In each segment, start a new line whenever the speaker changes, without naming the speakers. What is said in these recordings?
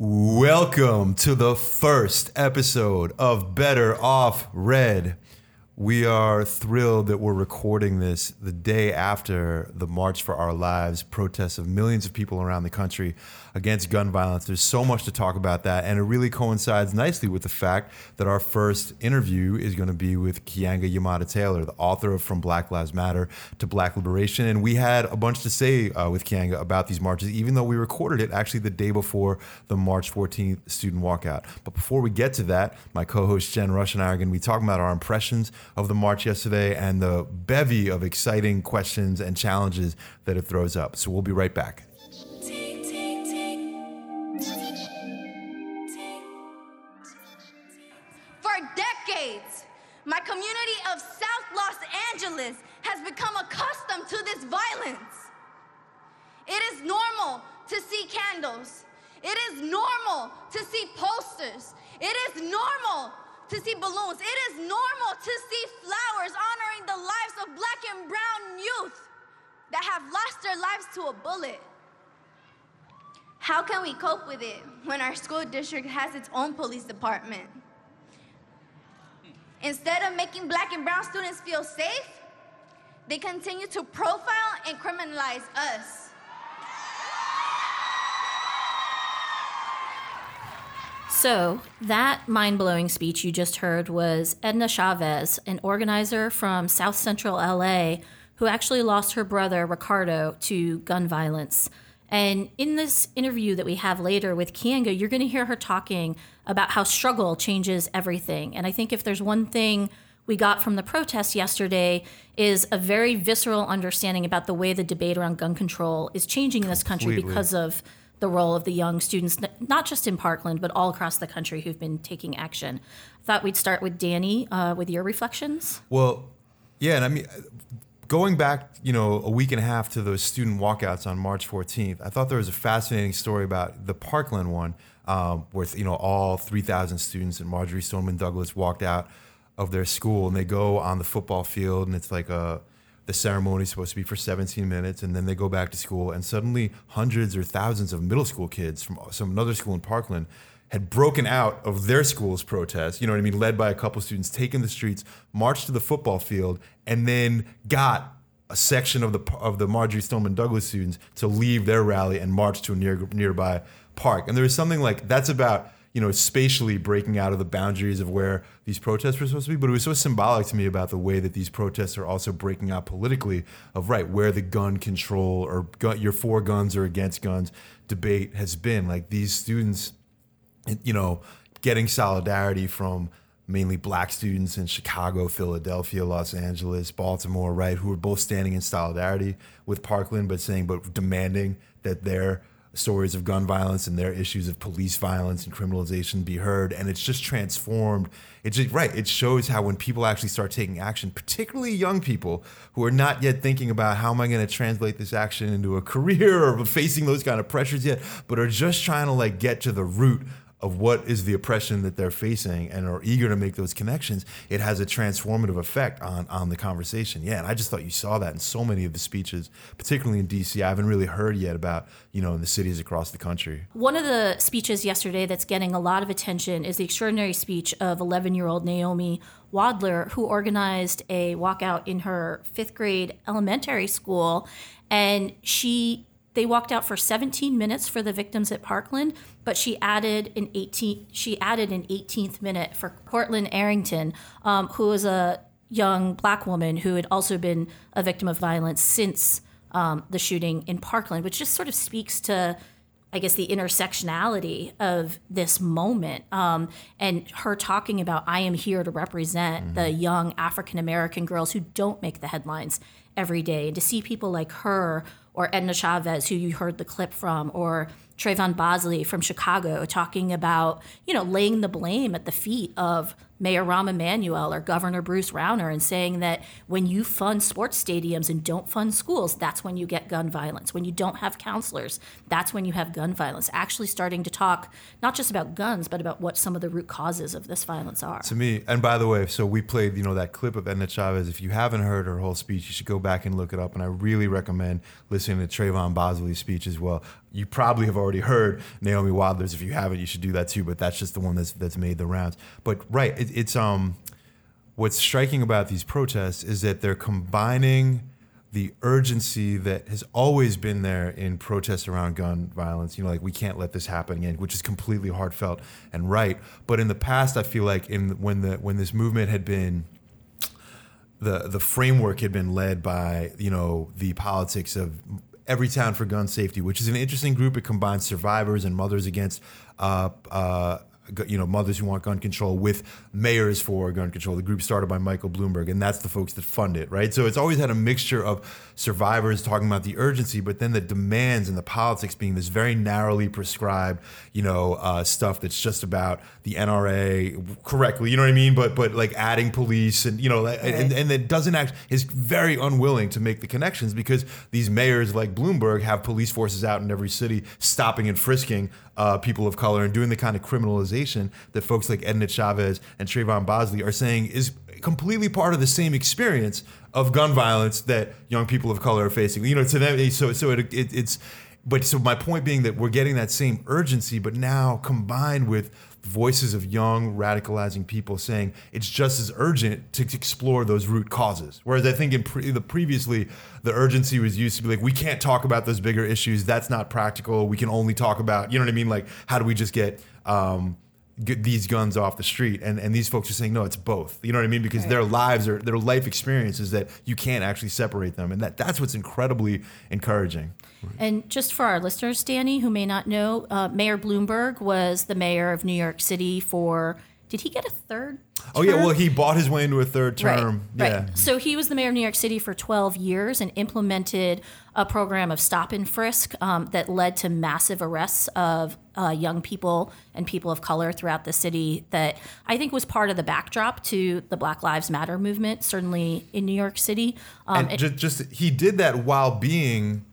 Welcome to the first episode of Better Off Red. We are thrilled that we're recording this the day after the March for Our Lives protests of millions of people around the country against gun violence. There's so much to talk about that, and it really coincides nicely with the fact that our first interview is going to be with Keeanga-Yamahtta Taylor, the author of From Black Lives Matter to Black Liberation. And we had a bunch to say uh, with Keeanga about these marches, even though we recorded it actually the day before the March 14th student walkout. But before we get to that, my co host Jen Roesch and I are going to be talking about our impressions of the march yesterday and the bevy of exciting questions and challenges that it throws up. So we'll be right back.
For decades, my community of South Los Angeles has become accustomed to this violence. It is normal to see candles. It is normal to see posters. It is normal to see balloons. It is normal to see flowers honoring the lives of black and brown youth that have lost their lives to a bullet. How can we cope with it when our school district has its own police department? Instead of making black and brown students feel safe, they continue to profile and criminalize us.
So, that mind blowing speech you just heard was Edna Chavez, an organizer from South Central LA who actually lost her brother, Ricardo, to gun violence. And in this interview that we have later with Keeanga, you're going to hear her talking about how struggle changes everything. And I think if there's one thing we got from the protest yesterday is a very visceral understanding about the way the debate around gun control is changing in this country
Completely.
because of the role of the young students, not just in Parkland, but all across the country who've been taking action. I thought we'd start with Danny uh, with your reflections.
Well, yeah, and I mean, going back, you know, a week and a half to those student walkouts on March 14th, I thought there was a fascinating story about the Parkland one, um, where you know all 3,000 students and Marjory Stoneman Douglas walked out of their school, and they go on the football field, and it's like a the ceremony is supposed to be for 17 minutes, and then they go back to school, and suddenly hundreds or thousands of middle school kids from some another school in Parkland had broken out of their school's protest, you know what I mean, led by a couple students, taken the streets, marched to the football field, and then got a section of the of the Marjory Stoneman Douglas students to leave their rally and march to a near, nearby park. And there was something like that's about you know spatially breaking out of the boundaries of where these protests were supposed to be. But it was so symbolic to me about the way that these protests are also breaking out politically of right where the gun control or gun, you're for guns or against guns debate has been. Like these students you know, getting solidarity from mainly black students in Chicago, Philadelphia, Los Angeles, Baltimore, right, who were both standing in solidarity with Parkland, but saying, but demanding that their stories of gun violence and their issues of police violence and criminalization be heard. And it's just transformed. It's just, right. It shows how when people actually start taking action, particularly young people who are not yet thinking about how am I going to translate this action into a career or facing those kind of pressures yet, but are just trying to like get to the root of what is the oppression that they're facing and are eager to make those connections, it has a transformative effect on, on the conversation. Yeah, and I just thought you saw that in so many of the speeches, particularly in DC. I haven't really heard yet about, you know, in the cities across the country.
One of the speeches yesterday that's getting a lot of attention is the extraordinary speech of 11 year old Naomi Wadler, who organized a walkout in her fifth grade elementary school. And she they walked out for 17 minutes for the victims at Parkland, but she added an 18 she added an 18th minute for Courtlin Arrington, um, who was a young black woman who had also been a victim of violence since um, the shooting in Parkland, which just sort of speaks to I guess the intersectionality of this moment um, and her talking about I am here to represent the young African American girls who don't make the headlines every day and to see people like her or Edna Chavez who you heard the clip from or Trayvon Bosley from Chicago talking about you know laying the blame at the feet of Mayor Rahm Emanuel or Governor Bruce Rauner and saying that when you fund sports stadiums and don't fund schools, that's when you get gun violence. When you don't have counselors, that's when you have gun violence. Actually, starting to talk not just about guns, but about what some of the root causes of this violence are.
To me, and by the way, so we played, you know, that clip of Edna Chavez. If you haven't heard her whole speech, you should go back and look it up. And I really recommend listening to Trayvon Bosley's speech as well. You probably have already heard Naomi Wadler's. If you haven't, you should do that too. But that's just the one that's that's made the rounds. But right, it, it's um, what's striking about these protests is that they're combining the urgency that has always been there in protests around gun violence. You know, like we can't let this happen again, which is completely heartfelt and right. But in the past, I feel like in when the when this movement had been the the framework had been led by you know the politics of Everytown for Gun Safety, which is an interesting group. It combines survivors and mothers against uh, uh, you know, mothers who want gun control with mayors for gun control. The group started by Michael Bloomberg, and that's the folks that fund it, right? So it's always had a mixture of survivors talking about the urgency, but then the demands and the politics being this very narrowly prescribed, you know, uh, stuff that's just about the NRA correctly, you know what I mean? But but like adding police and you know, right. and and it doesn't act is very unwilling to make the connections because these mayors like Bloomberg have police forces out in every city stopping and frisking uh, people of color and doing the kind of criminalization that folks like Edna Chavez and Trayvon Bosley are saying is completely part of the same experience of gun violence that young people of color are facing. You know, to them, so so it, it, it's. But so my point being that we're getting that same urgency, but now combined with voices of young radicalizing people saying it's just as urgent to explore those root causes. Whereas I think in pre- the previously the urgency was used to be like we can't talk about those bigger issues. That's not practical. We can only talk about you know what I mean. Like how do we just get um, get these guns off the street and, and these folks are saying no it's both you know what i mean because right. their lives are their life experiences that you can't actually separate them and that that's what's incredibly encouraging
and just for our listeners danny who may not know uh, mayor bloomberg was the mayor of new york city for did he get a third? Term?
Oh yeah, well he bought his way into a third term.
Right,
yeah.
Right. So he was the mayor of New York City for 12 years and implemented a program of stop and frisk um, that led to massive arrests of uh, young people and people of color throughout the city. That I think was part of the backdrop to the Black Lives Matter movement, certainly in New York City.
Um, and it, just, just he did that while being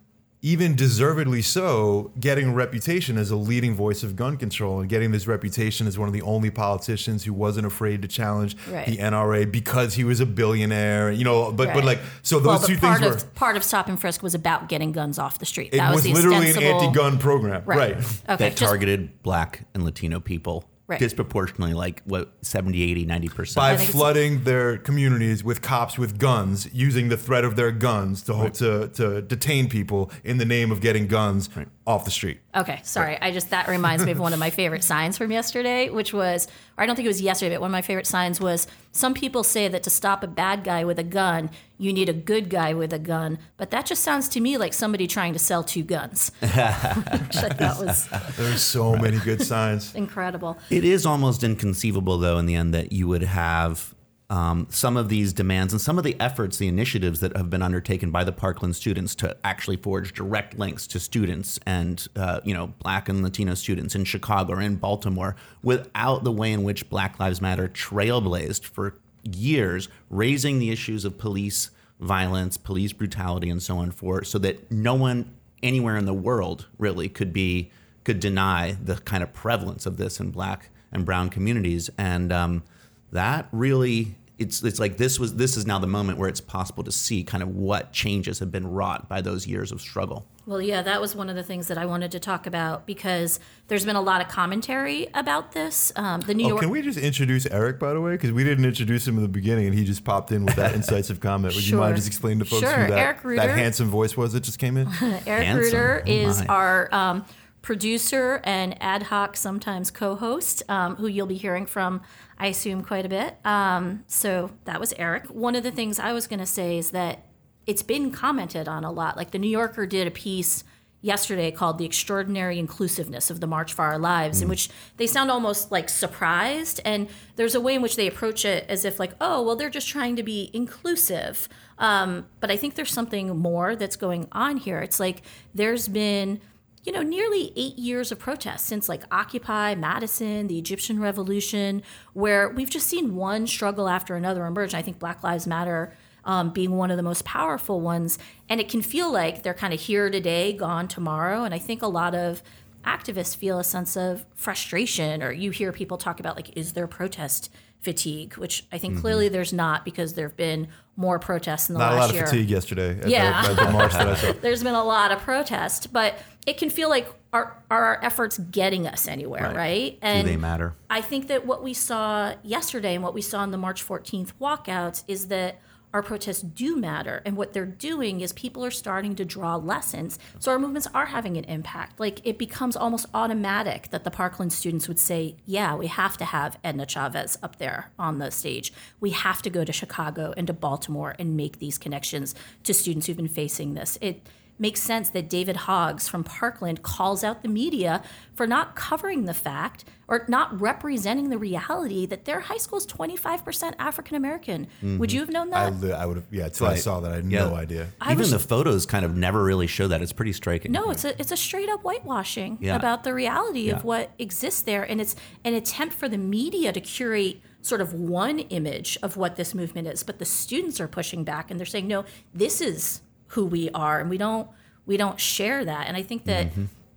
even deservedly so, getting a reputation as a leading voice of gun control and getting this reputation as one of the only politicians who wasn't afraid to challenge right. the NRA because he was a billionaire. You know, but right. but like so those well, two
things
were
part of stop and frisk was about getting guns off the street.
It
that
was,
was
literally an anti-gun program, right?
right. Okay,
that targeted black and Latino people right. disproportionately like what 70 80 90%
by flooding their communities with cops with guns using the threat of their guns to right. to, to detain people in the name of getting guns right. Off the street.
Okay sorry. Right. i just that reminds me of one of my favorite signs from yesterday which was or i don't think it was yesterday but one of my favorite signs was some people say that to stop a bad guy with a gun you need a good guy with a gun. But that just sounds to me like somebody trying to sell two guns. Which i thought was
there's so many good signs.
incredible.
It is almost inconceivable, though, in the end, that you would have um, some of these demands and some of the efforts, the initiatives that have been undertaken by the Parkland students to actually forge direct links to students and uh, you know Black and Latino students in Chicago or in Baltimore, without the way in which Black Lives Matter trailblazed for years, raising the issues of police violence, police brutality, and so on for so that no one anywhere in the world really could be could deny the kind of prevalence of this in black and brown communities. And um, that really it's it's like this was this is now the moment where it's possible to see kind of what changes have been wrought by those years of struggle.
Well, yeah, that was one of the things that I wanted to talk about because there's been a lot of commentary about this. Um, the New
oh,
York.
Can we just introduce Eric, by the way? Because we didn't introduce him in the beginning, and he just popped in with that incisive comment. Would sure. you mind just explaining to folks
sure.
who that,
Eric
that handsome voice was that just came in?
Eric
handsome.
Ruder
oh
is our. Um, producer and ad hoc, sometimes co host, um, who you'll be hearing from, I assume, quite a bit. Um, so that was Eric. One of the things I was going to say is that it's been commented on a lot. Like the New Yorker did a piece yesterday called The Extraordinary Inclusiveness of the March for Our Lives, mm. in which they sound almost like surprised. And there's a way in which they approach it as if, like, oh, well, they're just trying to be inclusive. Um, but I think there's something more that's going on here. It's like there's been you know, nearly eight years of protests since like Occupy, Madison, the Egyptian Revolution, where we've just seen one struggle after another emerge. I think Black Lives Matter um, being one of the most powerful ones. And it can feel like they're kind of here today, gone tomorrow. And I think a lot of activists feel a sense of frustration, or you hear people talk about like, is there protest fatigue? Which I think
Mm-hmm.
clearly there's not because there have been more protests in the last year.
Not a lot of
year.
fatigue yesterday.
Yeah.
the, the march that I saw.
There's been a lot of protest, but it can feel like are are our efforts getting us anywhere, right?
Do
And
they matter?
I think that what we saw yesterday and what we saw in the March 14th walkouts is that our protests do matter. And what they're doing is people are starting to draw lessons. So our movements are having an impact. Like it becomes almost automatic that the Parkland students would say, yeah, we have to have Edna Chavez up there on the stage. We have to go to Chicago and to Baltimore and make these connections to students who've been facing this. It makes sense that David Hoggs from Parkland calls out the media for not covering the fact or not representing the reality that their high school is 25% African American. Would mm-hmm. you have known
I,
that?
li- I would have, yeah, until I saw that, I had
Yeah.
no idea.
I
Even
was-
the photos kind of never really show that. It's pretty striking.
no, it's a it's a straight up whitewashing
Yeah.
about the reality
Yeah.
of what exists there, and it's an attempt for the media to curate sort of one image of what this movement is. But the students are pushing back, and they're saying, no, this is who we are, and we don't we don't share that. And I think that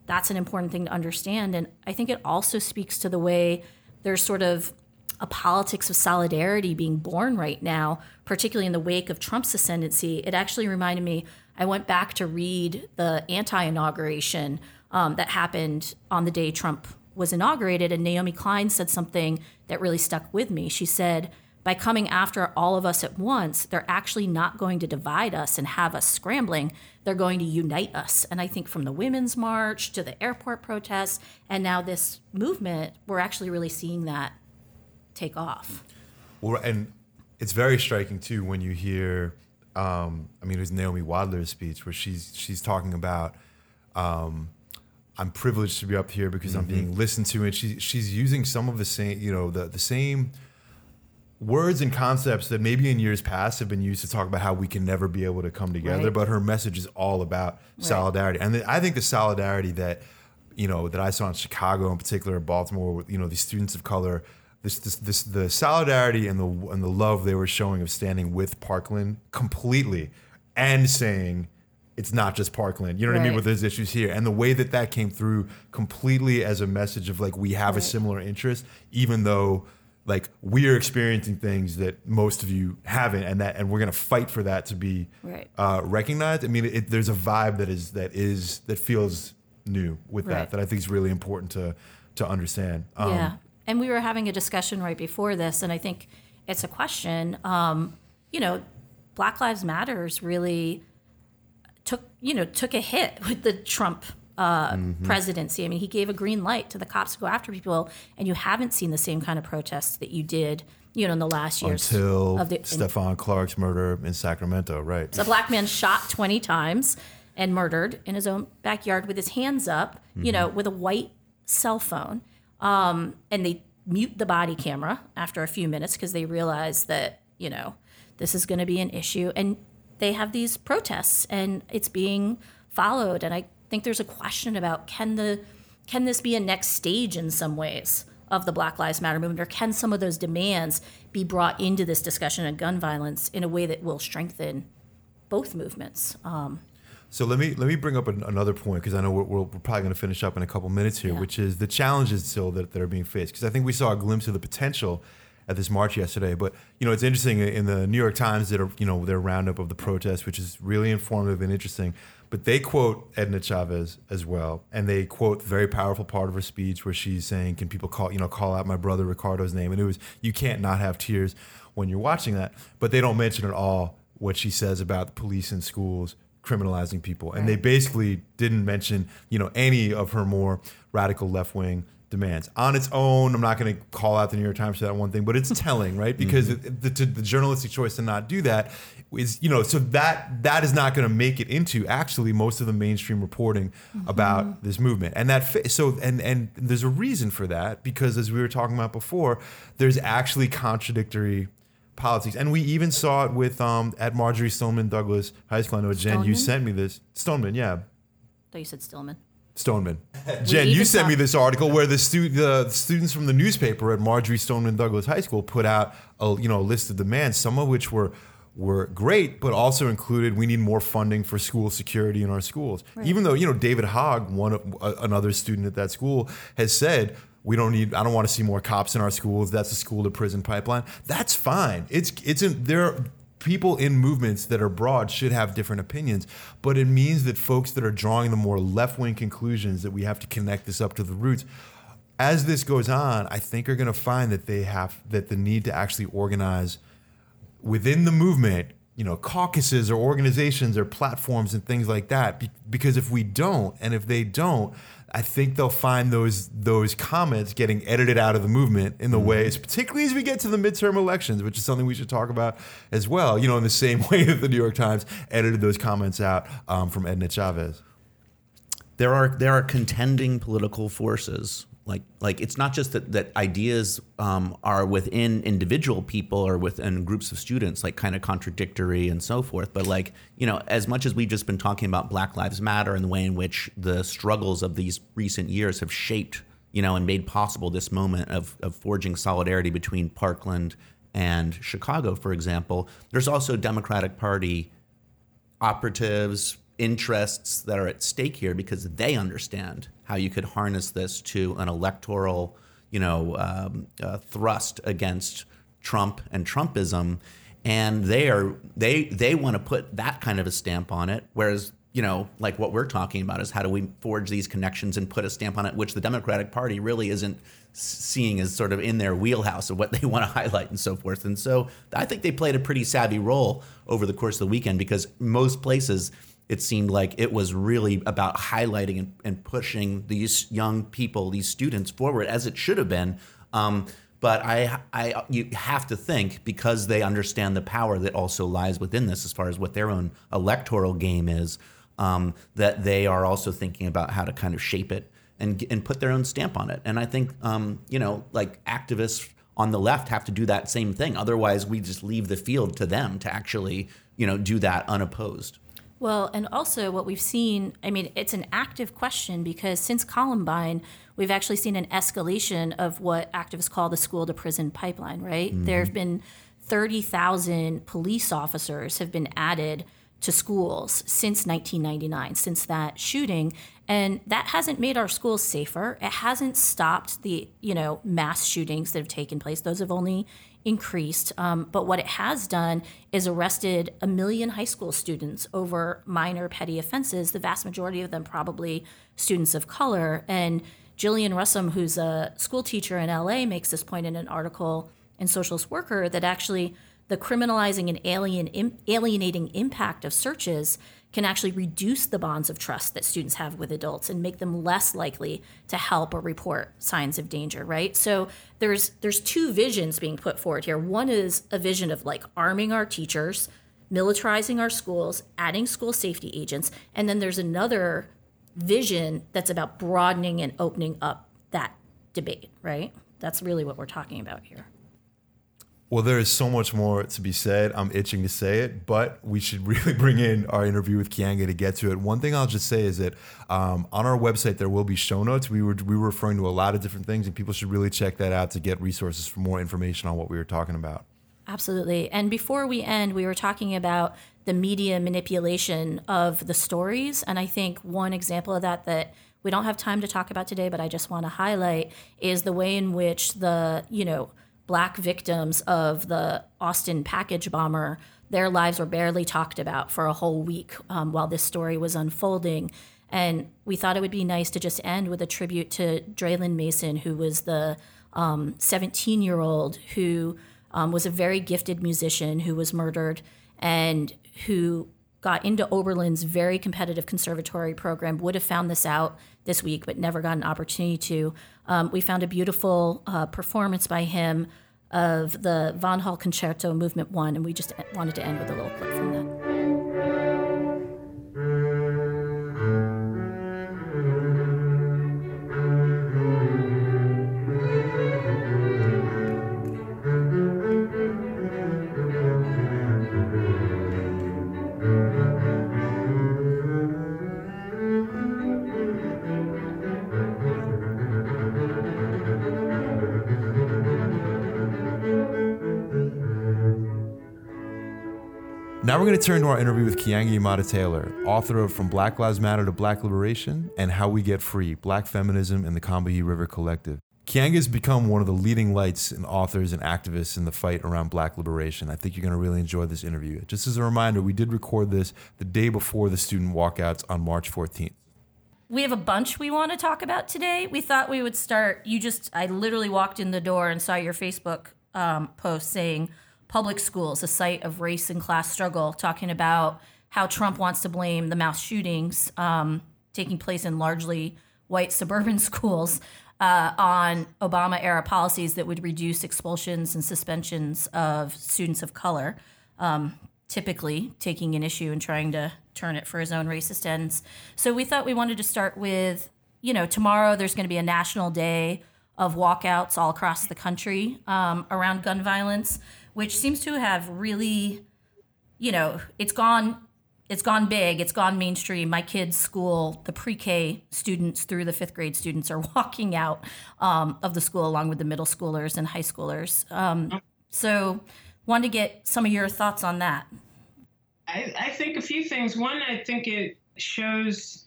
that's an important thing to understand. And I think it also speaks to the way there's sort of a politics of solidarity being born right now, particularly in the wake of Trump's ascendancy. It actually reminded me, I went back to read the anti inauguration um, that happened on the day Trump was inaugurated, and Naomi Klein said something that really stuck with me. She said, by coming after all of us at once, they're actually not going to divide us and have us scrambling. They're going to unite us. And I think from the Women's March to the airport protests and now this movement, we're actually really seeing that take off.
Well, and it's very striking too when you hear, um, I mean, it was Naomi Wadler's speech where she's she's talking about, um, I'm privileged to be up here because I'm being listened to, and she she's using some of the same, you know, the the same words and concepts that maybe in years past have been used to talk about how we can never be able to come together.
Right.
But her message is all about solidarity, and I think the solidarity that you know that I saw in Chicago, in particular, Baltimore, with you know these students of color. This, this, this, the solidarity and the and the love they were showing of standing with Parkland completely, and saying it's not just Parkland. You know what I mean? With there's issues here, and the way that that came through completely as a message of like we have a similar interest, even though like we're experiencing things that most of you haven't, and that and we're gonna fight for that to be
Right.
uh, recognized. I mean, it, there's a vibe that is that is that feels new with
Right.
that that I think is really important to to understand. Um,
yeah. And we were having a discussion right before this, and I think it's a question. Um, you know, Black Lives Matters really took you know took a hit with the Trump uh,
Mm-hmm.
presidency. I mean, he gave a green light to the cops to go after people, and you haven't seen the same kind of protests that you did, you know, in the last years
Until
of the.
Stephon Clark's murder in Sacramento, right?
a black man shot 20 times and murdered in his own backyard with his hands up, you know, with a white cell phone. Um, and they mute the body camera after a few minutes because they realize that, you know, this is going to be an issue. And they have these protests and it's being followed. And I think there's a question about can the can this be a next stage in some ways of the Black Lives Matter movement, or can some of those demands be brought into this discussion of gun violence in a way that will strengthen both movements? Um,
So let me let me bring up an, another point because I know we're, we're, probably going to finish up in a couple minutes here,
Yeah.
which is the challenges still that, that are being faced. Because I think we saw a glimpse of the potential at this march yesterday. But you know, it's interesting in the New York Times that are you know their roundup of the protests, which is really informative and interesting. But they quote Edna Chavez as well, and they quote the very powerful part of her speech where she's saying, "Can people call you know call out my brother Ricardo's name?" And it was you can't not have tears when you're watching that. But they don't mention at all what she says about the police in schools criminalizing people, and they basically didn't mention you know any of her more radical left wing demands on its own. I'm not going to call out the New York Times for that one thing, but it's telling, right? Because it, the, to, the journalistic choice to not do that is you know so that that is not going to make it into actually most of the mainstream reporting about this movement, and that so and and there's a reason for that because as we were talking about before, there's actually contradictory politics. And we even saw it with um, at Marjory Stoneman Douglas High School. I know Jen, you sent me this. Stoneman, yeah.
though you said Stillman.
Stoneman. Jen, you sent me this article where the, stu- the students from the newspaper at Marjory Stoneman Douglas High School put out a you know a list of demands, some of which were were great, but also included we need more funding for school security in our schools. Even though you know David Hogg, one of, uh, another student at that school, has said we don't need. I don't want to see more cops in our schools. That's a school to prison pipeline. That's fine. It's it's in, there. People in movements that are broad should have different opinions, but it means that folks that are drawing the more left wing conclusions that we have to connect this up to the roots as this goes on, I think are going to find that they have that the need to actually organize within the movement, you know, caucuses or organizations or platforms and things like that. Be- because if we don't, and if they don't, I think they'll find those those comments getting edited out of the movement in the ways, particularly as we get to the midterm elections, which is something we should talk about as well. You know, in the same way that the New York Times edited those comments out um, from Edna Chavez.
there are there are contending political forces. Like like it's not just that that ideas um, are within individual people or within groups of students, like kind of contradictory and so forth. But like you know, as much as we've just been talking about Black Lives Matter and the way in which the struggles of these recent years have shaped you know and made possible this moment of of forging solidarity between Parkland and Chicago, for example. There's also Democratic Party operatives, interests that are at stake here because they understand how you could harness this to an electoral, you know, um, uh, thrust against Trump and Trumpism, and they are they they want to put that kind of a stamp on it, whereas. You know, like what we're talking about is how do we forge these connections and put a stamp on it, which the Democratic Party really isn't seeing as sort of in their wheelhouse of what they want to highlight and so forth. And so I think they played a pretty savvy role over the course of the weekend because most places it seemed like it was really about highlighting and, and pushing these young people, these students forward as it should have been. Um, but I, I, you have to think because they understand the power that also lies within this, as far as what their own electoral game is, um, that they are also thinking about how to kind of shape it and and put their own stamp on it. And I think, um, you know, like activists on the left have to do that same thing. Otherwise, we just leave the field to them to actually, you know, do that unopposed.
Well, and also what we've seen, I mean, it's an active question because since Columbine, we've actually seen an escalation of what activists call the school to prison pipeline, right? Mm-hmm. There have been 30,000 police officers have been added to schools since 1999, since that shooting, and that hasn't made our schools safer. It hasn't stopped the, you know, mass shootings that have taken place. Those have only increased. Um, but what it has done is arrested a million high school students over minor petty offenses, the vast majority of them probably students of color. And Jillian Russom, who's a school teacher in LA, makes this point in an article in Socialist Worker that actually the criminalizing and alien, alienating impact of searches can actually reduce the bonds of trust that students have with adults and make them less likely to help or report signs of danger right? So there's there's two visions being put forward here. One is a vision of like arming our teachers militarizing our schools adding school safety agents and then there's another vision that's about broadening and opening up that debate right? That's really what we're talking about here
Well, there is so much more to be said. I'm itching to say it, but we should really bring in our interview with Keeanga to get to it. One thing I'll just say is that um, on our website there will be show notes. We were we were referring to a lot of different things, and people should really check that out to get resources for more information on what we were talking about.
Absolutely. And before we end, we were talking about the media manipulation of the stories. And I think one example of that that we don't have time to talk about today, but I just want to highlight is the way in which the, you know, black victims of the Austin package bomber, their lives were barely talked about for a whole week um, while this story was unfolding. And we thought it would be nice to just end with a tribute to Draylen Mason, who was the 17 year old who um, was a very gifted musician who was murdered and who got into Oberlin's very competitive conservatory program, would have found this out this week, but never got an opportunity to. Um, we found a beautiful uh, performance by him of the Vanhal Concerto Movement 1, and we just wanted to end with a little clip from that.
Going to turn to our interview with Keeanga-Yamahtta Taylor, author of From Black Lives Matter to Black Liberation and How We Get Free Black Feminism and the Combahee River Collective. Keeanga has become one of the leading lights and authors and activists in the fight around black liberation. I think you're going to really enjoy this interview. Just as a reminder, we did record this the day before the student walkouts on March 14th.
We have a bunch we want to talk about today. We thought we would start. You just, I literally walked in the door and saw your Facebook um, post saying public schools, a site of race and class struggle, talking about how Trump wants to blame the mass shootings um, taking place in largely white suburban schools uh, on Obama era policies that would reduce expulsions and suspensions of students of color. Um, typically taking an issue and trying to turn it for his own racist ends. So we thought we wanted to start with, you know, tomorrow there's going to be a national day of walkouts all across the country um, around gun violence, which seems to have really, you know, it's gone. It's gone big. It's gone mainstream. My kids' school, the pre-K students through the fifth grade students, are walking out um, of the school along with the middle schoolers and high schoolers. Um, so, wanted to get some of your thoughts on that.
I, I think a few things. One, I think it shows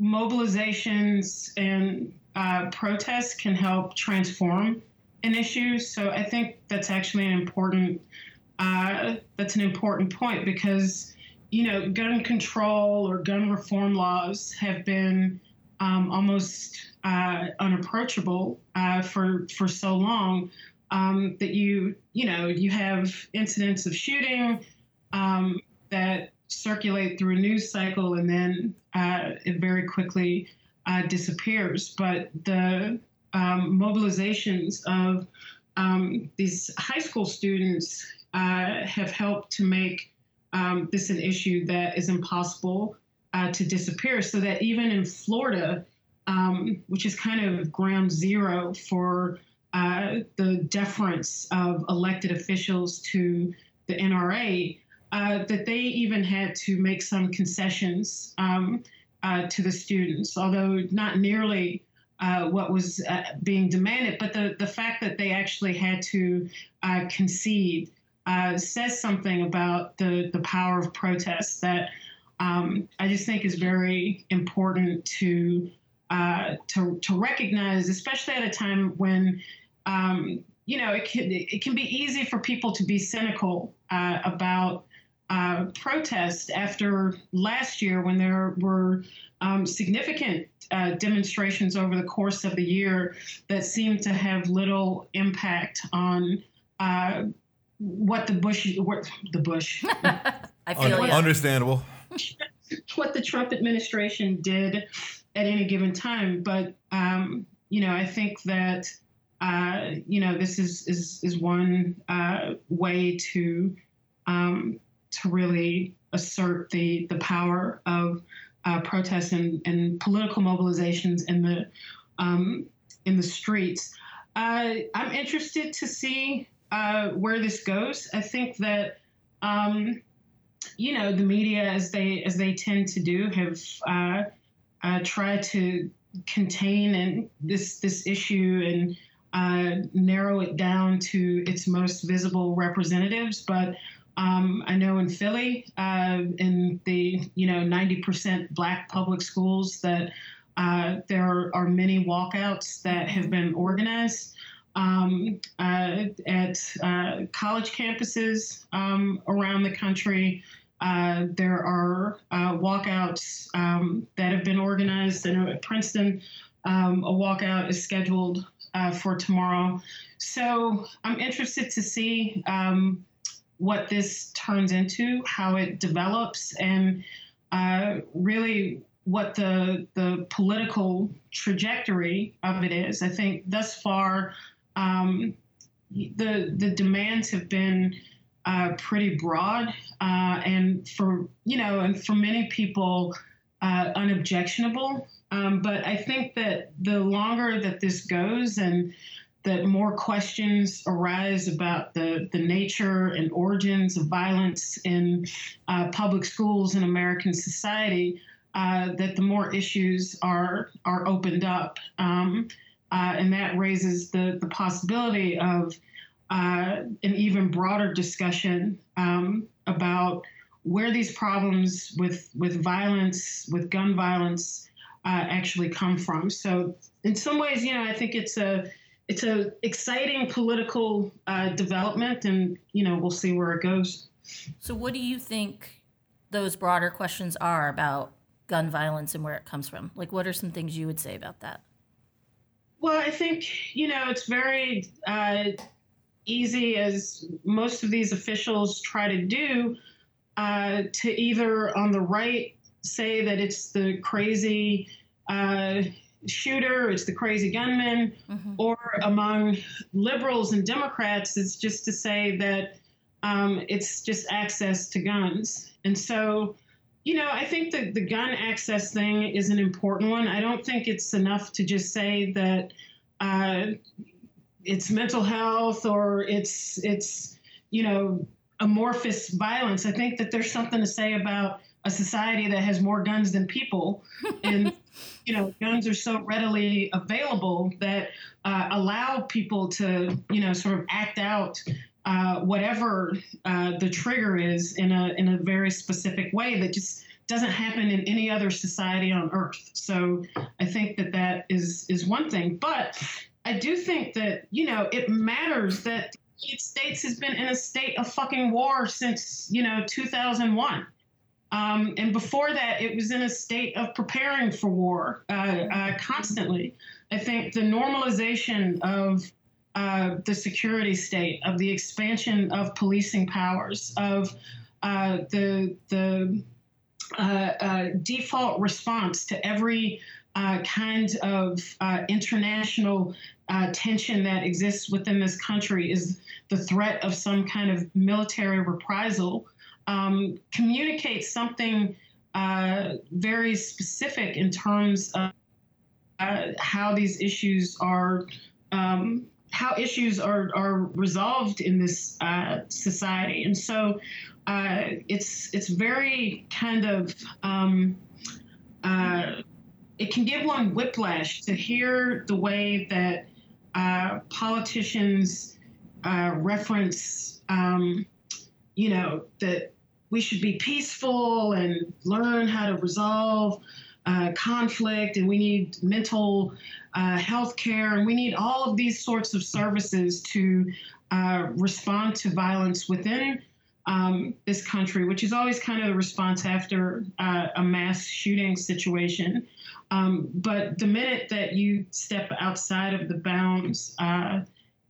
mobilizations and uh, protests can help transform an issue. So I think that's actually an important uh, that's an important point because you know gun control or gun reform laws have been um, almost uh, unapproachable uh, for for so long um, that you you know you have incidents of shooting um, that circulate through a news cycle and then uh, it very quickly uh, disappears. But the um, mobilizations of um, these high school students uh, have helped to make um, this an issue that is impossible uh, to disappear. So that even in Florida, um, which is kind of ground zero for uh, the deference of elected officials to the NRA, uh, that they even had to make some concessions um, uh, to the students, although not nearly uh, what was uh, being demanded. But the, the fact that they actually had to uh, concede says something about the, the power of protest that um, I just think is very important to, to, to recognize, especially at a time when um, you know, it can it can be easy for people to be cynical uh, about uh, protest after last year when there were um, significant uh, demonstrations over the course of the year that seemed to have little impact on uh, what the Bush, what the Bush,
I feel
Un- understandable.
what the Trump administration did at any given time. But um, you know, I think that uh, you know this is is is one uh, way to um, to really assert the the power of uh, protests and, and political mobilizations in the um, in the streets. Uh, I'm interested to see uh, where this goes. I think that um, you know the media, as they as they tend to do, have uh, uh, tried to contain and this this issue and uh, narrow it down to its most visible representatives, but um, I know in Philly, uh, in the you know 90% black public schools, that uh, there are many walkouts that have been organized. Um, uh, at uh, college campuses um, around the country, uh, there are uh, walkouts um, that have been organized. Know at Princeton, um, a walkout is scheduled for tomorrow. So I'm interested to see um, what this turns into, how it develops, and uh, really what the the political trajectory of it is. I think thus far, um, the the demands have been uh, pretty broad, uh, and for you know, and for many people, uh, unobjectionable. Um, but I think that the longer that this goes, and that more questions arise about the, the nature and origins of violence in uh, public schools in American society, uh, that the more issues are are opened up, um, uh, and that raises the the possibility of uh, an even broader discussion um, about where these problems with with violence, with gun violence, uh, actually come from. So in some ways, you know, I think it's a it's a exciting political uh, development, and you know, we'll see where it goes.
So, what do you think those broader questions are about gun violence and where it comes from? Like, what are some things you would say about that?
Well, I think you know it's very uh, easy, as most of these officials try to do, uh, to either on the right say that it's the crazy uh, shooter, it's the crazy gunman, mm-hmm. or among liberals and Democrats, it's just to say that um, it's just access to guns. And so, you know, I think that the gun access thing is an important one. I don't think it's enough to just say that uh, it's mental health or it's it's you know amorphous violence. I think that there's something to say about a society that has more guns than people, and you know, guns are so readily available that uh, allow people to you know sort of act out uh, whatever uh, the trigger is in a in a very specific way that just doesn't happen in any other society on earth. So I think that that is is one thing, but I do think that you know it matters that the United States has been in a state of fucking war since you know 2001. Um, and before that, it was in a state of preparing for war uh, uh, constantly. I think the normalization of uh, the security state, of the expansion of policing powers, of uh, the the uh, uh, default response to every kind of international tension that exists within this country is the threat of some kind of military reprisal. Um, communicates something very specific in terms of how these issues are um, how issues are, are resolved in this uh, society. And so uh, it's it's very kind of um, uh, it can give one whiplash to hear the way that uh, politicians uh, reference, um, you know, that we should be peaceful and learn how to resolve uh, conflict, and we need mental uh, health care, and we need all of these sorts of services to uh, respond to violence within um, this country, which is always kind of the response after uh, a mass shooting situation. Um, but the minute that you step outside of the bounds uh,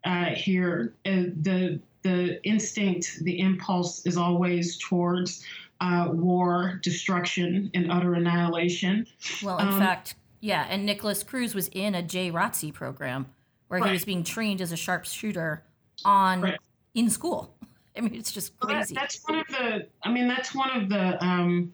uh, here, the the instinct, the impulse is always towards uh, war, destruction, and utter annihilation.
Well, in um, fact, yeah, and Nikolas Cruz was in a JROTC program where right. he was being trained as a sharpshooter on right. in school. I mean, it's just crazy.
Well, that, that's one of the. I mean, that's one of the um,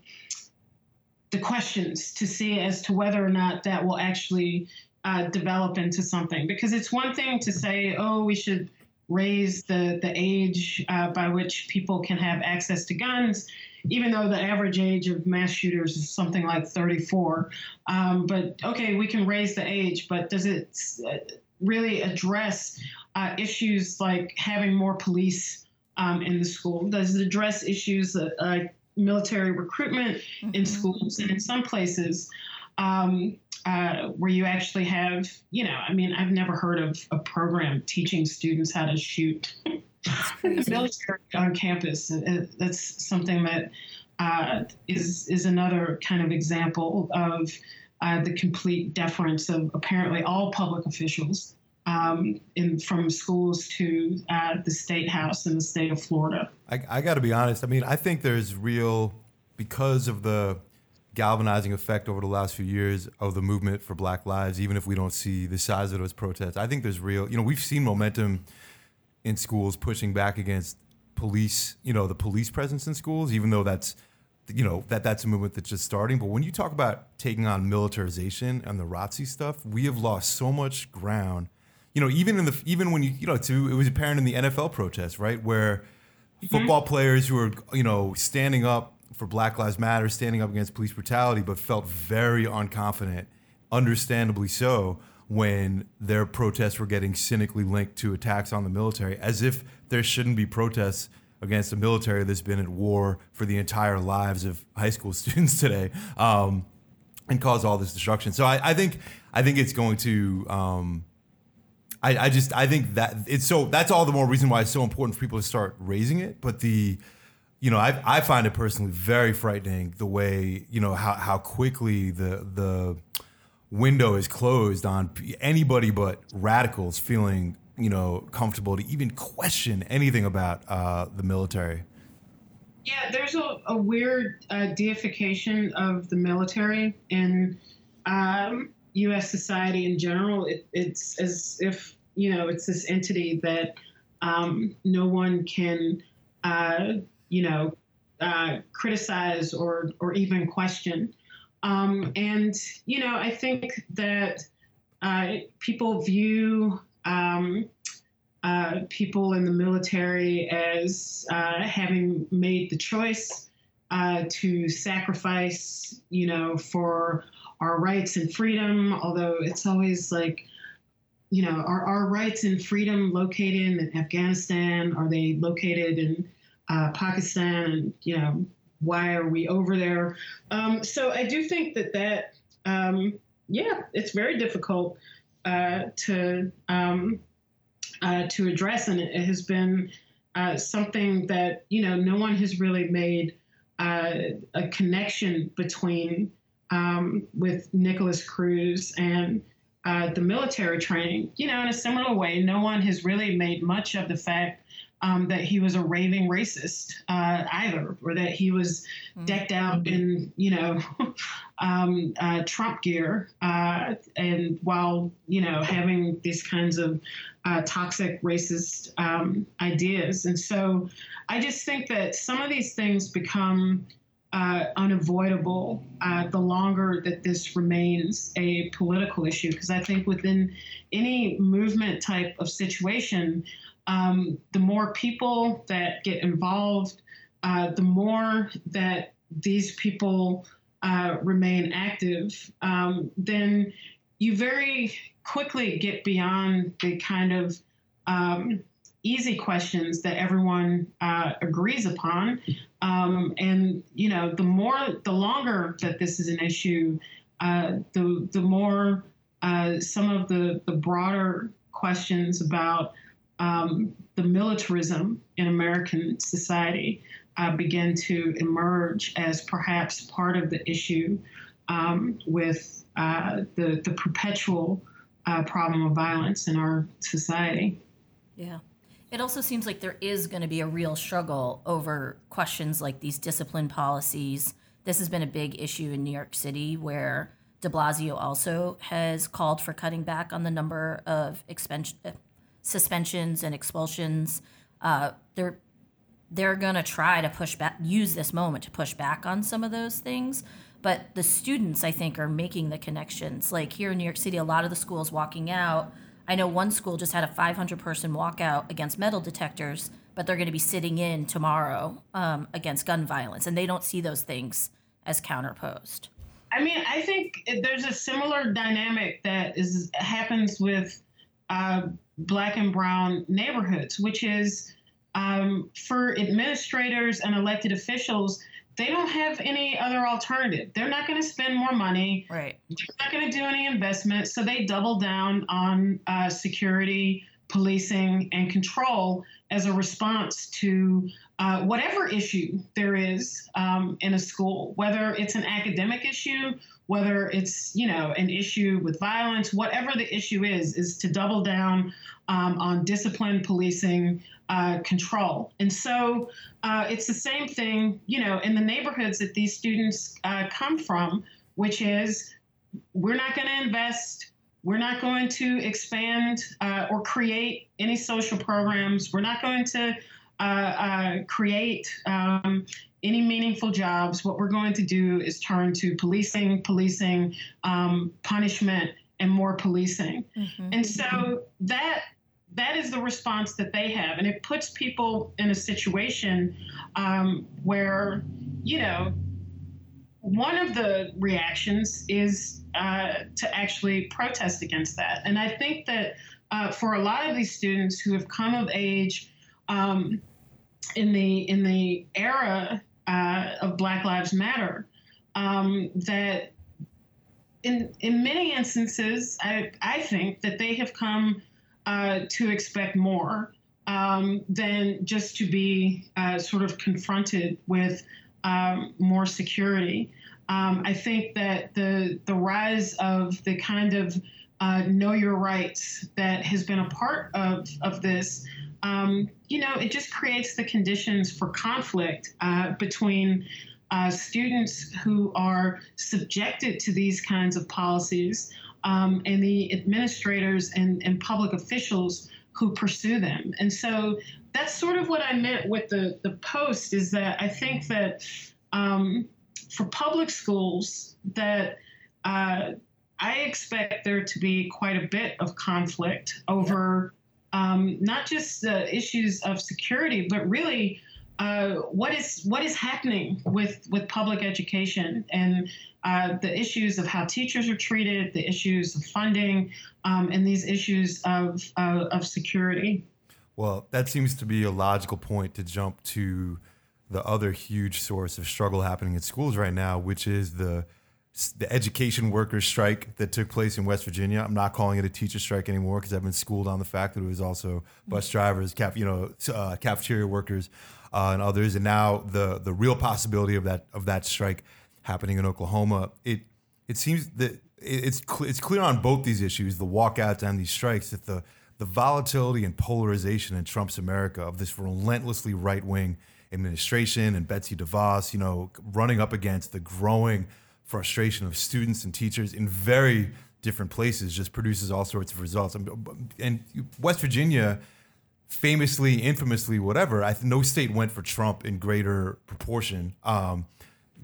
the questions to see as to whether or not that will actually uh, develop into something. Because it's one thing to say, oh, we should raise the the age uh, by which people can have access to guns even though the average age of mass shooters is something like 34. Um, but okay, we can raise the age, but does it uh, really address uh, issues like having more police um, in the school? Does it address issues like military recruitment mm-hmm. in schools and in some places? Um, uh, where you actually have, you know, I mean, I've never heard of a program teaching students how to shoot military on campus. That's something that uh, is is another kind of example of uh, the complete deference of apparently all public officials, um, in from schools to uh, the state house in the state of Florida.
I, I got to be honest. I mean, I think there's real because of the galvanizing effect over the last few years of the movement for Black Lives. Even if we don't see the size of those protests, I think there's real. You know, we've seen momentum in schools pushing back against police, you know, the police presence in schools, even though that's you know that that's a movement that's just starting. But when you talk about taking on militarization and the ROTC stuff, we have lost so much ground. You know, even in the even when you you know, to it was apparent in the NFL protests, right, where mm-hmm. football players who are you know standing up for Black Lives Matter, standing up against police brutality, but felt very unconfident, understandably so, when their protests were getting cynically linked to attacks on the military, as if there shouldn't be protests against a military that's been at war for the entire lives of high school students today. Um, and cause all this destruction. So I, I think I think it's going to um, I, I just I think that it's so that's all the more reason why it's so important for people to start raising it. But the you know, I, I find it personally very frightening the way you know how, how quickly the the window is closed on anybody but radicals feeling you know comfortable to even question anything about uh, the military.
Yeah, there's a, a weird uh, deification of the military in um, U.S. society in general. It, it's as if you know it's this entity that um, no one can uh, you know uh, criticize or or even question. Um, and you know, I think that uh, people view um, uh, people in the military as uh, having made the choice uh, to sacrifice, you know, for our rights and freedom. Although it's always like, you know, are our rights and freedom located in Afghanistan? Are they located in uh, Pakistan? And you know, why are we over there? Um, so I do think that that, um, yeah, it's very difficult uh, to. Um, uh, to address, and it has been uh, something that you know no one has really made uh, a connection between um, with Nikolas Cruz and uh, the military training. You know, in a similar way, no one has really made much of the fact um, that he was a raving racist uh, either, or that he was mm-hmm. decked out in, you know, um, uh, Trump gear, uh, and while you know having these kinds of uh, toxic racist um, ideas. And so, I just think that some of these things become uh, unavoidable uh, the longer that this remains a political issue. Because I think within any movement type of situation, um, the more people that get involved, uh, the more that these people uh, remain active, um, then you very quickly get beyond the kind of um, easy questions that everyone uh, agrees upon. Um, and you know, the more, the longer that this is an issue, uh, the the more uh, some of the the broader questions about um, the militarism in American society uh, begin to emerge as perhaps part of the issue um, with uh, the, the perpetual uh, problem of violence in our society.
Yeah. It also seems like there is going to be a real struggle over questions like these discipline policies. This has been a big issue in New York City where de Blasio also has called for cutting back on the number of expense, suspensions and expulsions. Uh, they're they're going to try to push back, use this moment to push back on some of those things. But the students, I think, are making the connections. Like here in New York City, a lot of the schools walking out. I know one school just had a 500 person walkout against metal detectors, but they're going to be sitting in tomorrow um, against gun violence, and they don't see those things as counterposed.
I mean, I think there's a similar dynamic that is happens with uh, black and brown neighborhoods, which is um, for administrators and elected officials, they don't have any other alternative. They're not going to spend more money.
Right.
They're not going to do any investment. So they double down on uh, security, policing, and control as a response to uh, whatever issue there is um, in a school, whether it's an academic issue, whether it's you know an issue with violence, whatever the issue is, is to double down um, on discipline, policing, uh, control. And so uh, it's the same thing, you know, in the neighborhoods that these students uh, come from, which is we're not going to invest. We're not going to expand uh, or create any social programs. We're not going to uh, uh, create um, any meaningful jobs. What we're going to do is turn to policing, policing, um, punishment, and more policing. Mm-hmm. And so that that is the response that they have, and it puts people in a situation um, where you know one of the reactions is uh, to actually protest against that. And I think that uh, for a lot of these students who have come of age um, in the in the era uh, of Black Lives Matter um, that in in many instances, I, I think that they have come uh, to expect more um, than just to be uh, sort of confronted with um, more security. Um, I think that the the rise of the kind of uh, know your rights that has been a part of of this, um, you know, it just creates the conditions for conflict uh, between uh, students who are subjected to these kinds of policies um, and the administrators and, and public officials who pursue them. And so that's sort of what I meant with the, the post is that I think that um, for public schools that uh, I expect there to be quite a bit of conflict over um, not just the issues of security, but really uh, what is what is happening with with public education and uh, the issues of how teachers are treated, the issues of funding, um, and these issues of uh, of security.
Well, that seems to be a logical point to jump to the other huge source of struggle happening in schools right now, which is the the education workers strike that took place in West Virginia. I'm not calling it a teacher strike anymore because I've been schooled on the fact that it was also bus drivers, cap, you know, uh, cafeteria workers, uh, and others. And now the the real possibility of that of that strike happening in Oklahoma. It it seems that it's cl- it's clear on both these issues, the walkouts and these strikes, that the the volatility and polarization in Trump's America of this relentlessly right wing administration and Betsy DeVos, you know, running up against the growing frustration of students and teachers in very different places just produces all sorts of results. And West Virginia, famously, infamously, whatever, I, no state went for Trump in greater proportion. Um,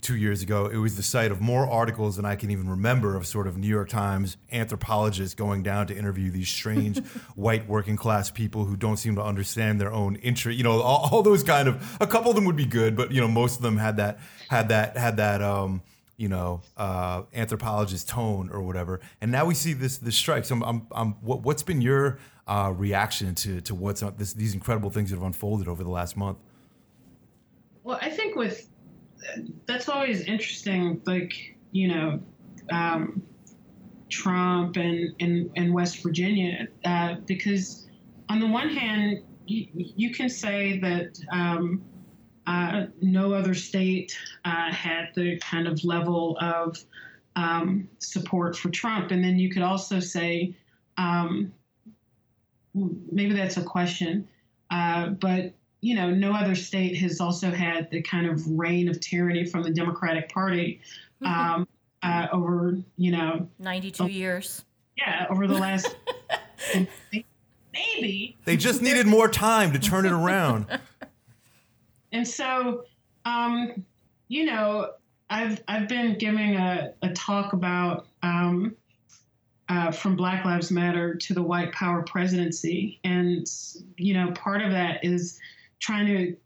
two years ago, it was the site of more articles than I can even remember of sort of New York Times anthropologists going down to interview these strange white working class people who don't seem to understand their own interest. You know, all, all, those kind of a couple of them would be good, but you know, most of them had that had that had that um, you know, uh, anthropologist tone or whatever. And now we see this this strike. So I'm, I'm, I'm what, has been your uh, reaction to to what's this, these incredible things that have unfolded over the last month?
Well, I think with that's always interesting. Like you know, um, Trump and, and and West Virginia, uh, because on the one hand, you, you can say that. Um, uh, no other state uh, had the kind of level of um, support for Trump. And then you could also say, um, maybe that's a question, uh, but you know, no other state has also had the kind of reign of tyranny from the Democratic Party um, uh, over, you know,
92 years.
Yeah, over the last maybe.
They just needed more time to turn it around.
And so, um, you know, I've I've been giving a, a talk about um, uh, from Black Lives Matter to the White Power presidency, and you know, part of that is trying to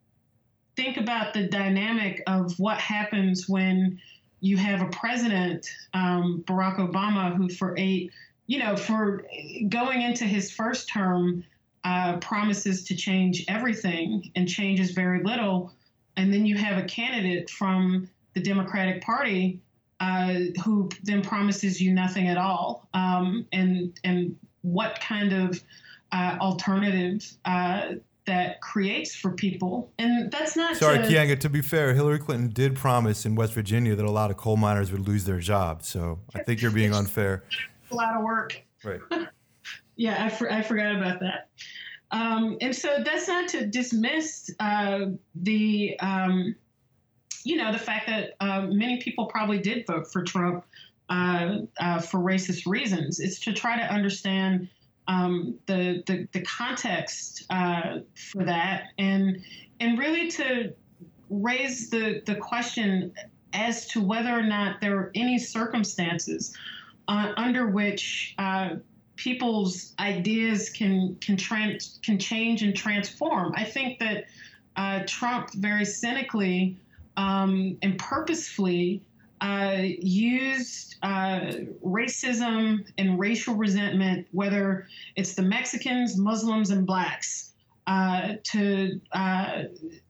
think about the dynamic of what happens when you have a president, um, Barack Obama, who for eight, you know, for going into his first term uh, promises to change everything and changes very little. And then you have a candidate from the Democratic Party uh, who then promises you nothing at all. Um, and and what kind of uh, alternative uh, that creates for people. And that's not
sorry, to, Keeanga. To be fair, Hillary Clinton did promise in West Virginia that a lot of coal miners would lose their jobs. So I think you're being unfair.
A lot of work.
Right.
Yeah, I, for, I forgot about that. Um, and so that's not to dismiss uh, the, um, you know, the fact that uh, many people probably did vote for Trump uh, uh for racist reasons. It's to try to understand um, the, the, the context uh, for that and and really to raise the the question as to whether or not there are any circumstances uh, under which people's ideas can can trans, can change and transform. I think that uh, Trump very cynically um, and purposefully uh, used uh, racism and racial resentment, whether it's the Mexicans, Muslims, and blacks, uh, to uh,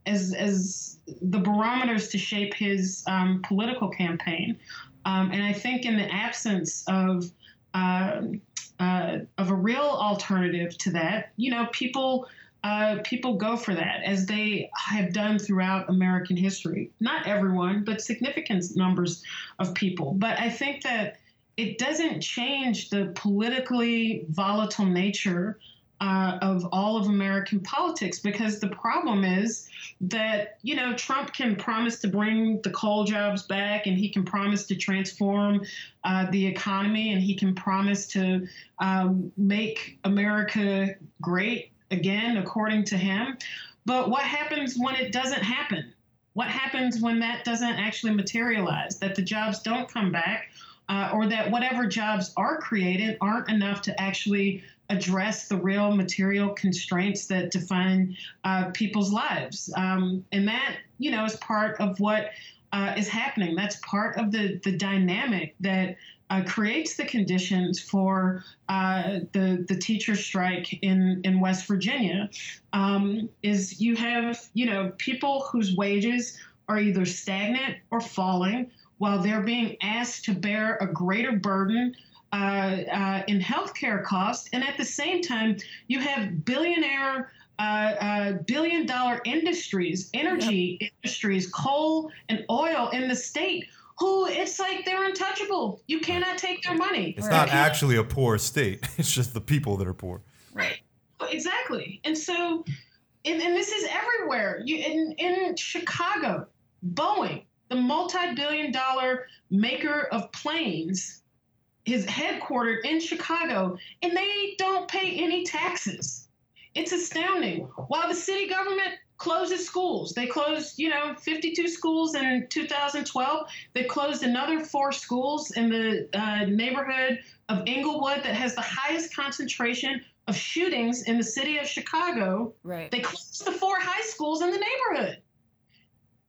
as as the barometers to shape his um, political campaign. Um, and I think in the absence of of a real alternative to that, you know, people uh, people go for that as they have done throughout American history. Not everyone, but significant numbers of people. But I think that it doesn't change the politically volatile nature uh, of all of American politics because the problem is that, you know, Trump can promise to bring the coal jobs back and he can promise to transform uh, the economy and he can promise to um, make America great again, according to him. But what happens when it doesn't happen? What happens when that doesn't actually materialize, that the jobs don't come back, uh, or that whatever jobs are created aren't enough to actually address the real material constraints that define uh, people's lives? Um, and that, you know, is part of what uh, is happening. That's part of the, the dynamic that uh, creates the conditions for uh, the the teacher strike in in West Virginia. Um, is you have you know people whose wages are either stagnant or falling, while they're being asked to bear a greater burden. Uh, uh, in healthcare costs, and at the same time, you have billionaire uh, uh, billion dollar industries, energy yep. industries, coal and oil in the state who it's like they're untouchable. You cannot take their money.
It's right. not actually a poor state. It's just the people that are poor.
Right. Exactly. And so, and, and this is everywhere. You in in Chicago, Boeing, the multi-billion dollar maker of planes, is headquartered in Chicago, and they don't pay any taxes. It's astounding. While the city government closes schools. They closed, you know, 52 schools in 2012. They closed another four schools in the uh, neighborhood of Englewood that has the highest concentration of shootings in the city of Chicago.
Right.
They closed the four high schools in the neighborhood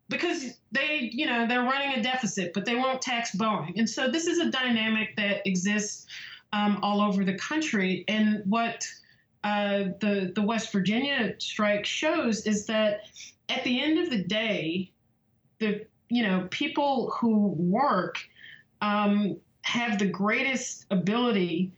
because they, you know, they're running a deficit, but they won't tax Boeing. And so this is a dynamic that exists um, all over the country. And what uh, the the West Virginia strike shows is that at the end of the day, the you know people who work um, have the greatest ability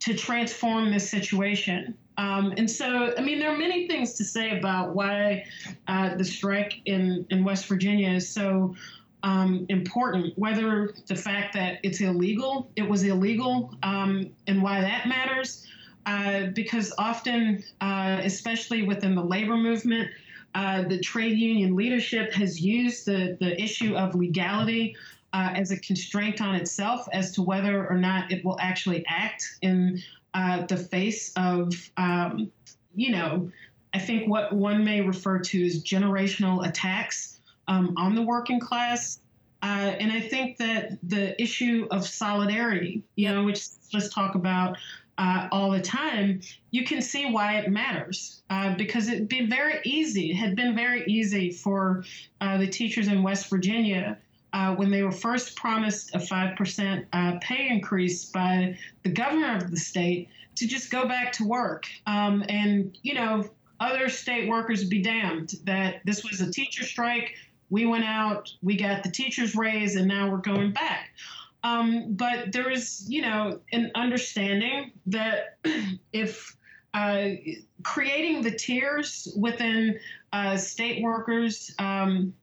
to transform this situation. Um, and so, I mean, there are many things to say about why uh, the strike in, in West Virginia is so um, important. Whether the fact that it's illegal, it was illegal, um, and why that matters, uh, because often, uh, especially within the labor movement, uh, the trade union leadership has used the, the issue of legality uh, as a constraint on itself as to whether or not it will actually act in uh, the face of, um, you know, I think what one may refer to as generational attacks um, on the working class. Uh, and I think that the issue of solidarity, you know, which let's talk about uh, all the time, you can see why it matters uh, because it'd be very easy, had been very easy for uh, the teachers in West Virginia. Uh, when they were first promised a 5% uh, pay increase by the governor of the state, to just go back to work. Um, and, you know, other state workers be damned that this was a teacher strike. We went out, we got the teachers' raise, and now we're going back. Um, but there is, you know, an understanding that if uh, creating the tiers within uh, state workers um,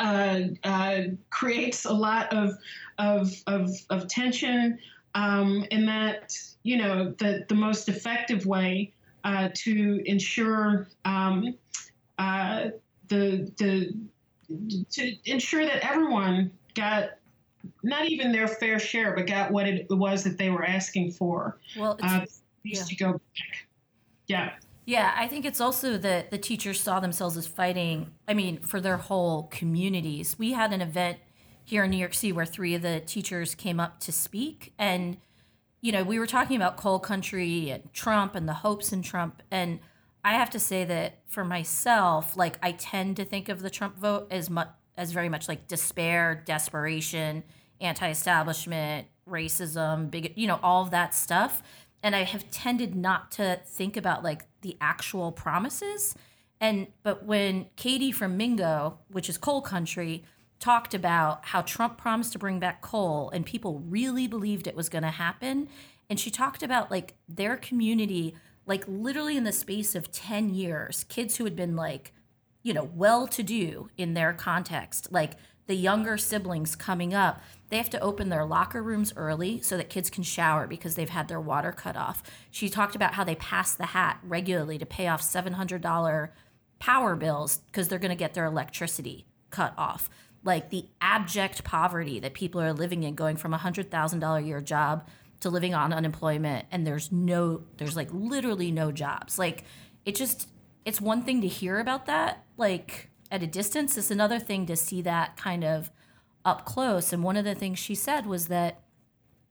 uh, uh creates a lot of of of, of tension, um, and that you know the the most effective way uh, to ensure um, uh, the the to ensure that everyone got not even their fair share, but got what it was that they were asking for.
Well, it's, uh,
yeah. to go back. Yeah.
Yeah, I think it's also that the teachers saw themselves as fighting, I mean, for their whole communities. We had an event here in New York City where three of the teachers came up to speak. And, you know, we were talking about coal country and Trump and the hopes in Trump. And I have to say that for myself, like, I tend to think of the Trump vote as much as very much like despair, desperation, anti-establishment, racism, big, you know, all of that stuff. And I have tended not to think about like the actual promises. And but when Katie from Mingo, which is coal country, talked about how Trump promised to bring back coal and people really believed it was going to happen, and she talked about like their community like literally in the space of 10 years, kids who had been like, you know, well to do in their context, like the younger siblings coming up, they have to open their locker rooms early so that kids can shower because they've had their water cut off. She talked about how they pass the hat regularly to pay off $700 power bills because they're going to get their electricity cut off. Like the abject poverty that people are living in, going from a $100,000 a year job to living on unemployment and there's no there's like literally no jobs like it just it's one thing to hear about that like at a distance it's another thing to see that kind of up close. And one of the things she said was that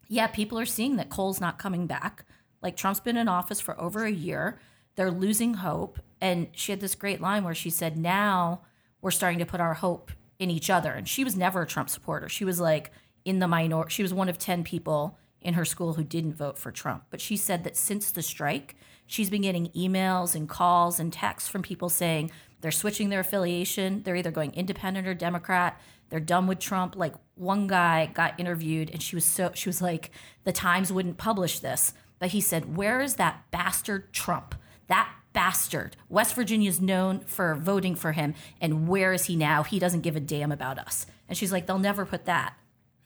yeah people are seeing that coal's not coming back. Like trump's been in office for over a year. They're losing hope. And she had this great line where she said now we're starting to put our hope in each other. And she was never a trump supporter. She was like in the minor she was one of 10 people in her school who didn't vote for Trump. But she said that since the strike, she's been getting emails and calls and texts from people saying they're switching their affiliation. They're either going independent or Democrat. They're done with Trump. Like one guy got interviewed and she was so she was like, the Times wouldn't publish this. But he said, Where is that bastard Trump? That bastard. West Virginia is known for voting for him. And where is he now? He doesn't give a damn about us. And she's like, They'll never put that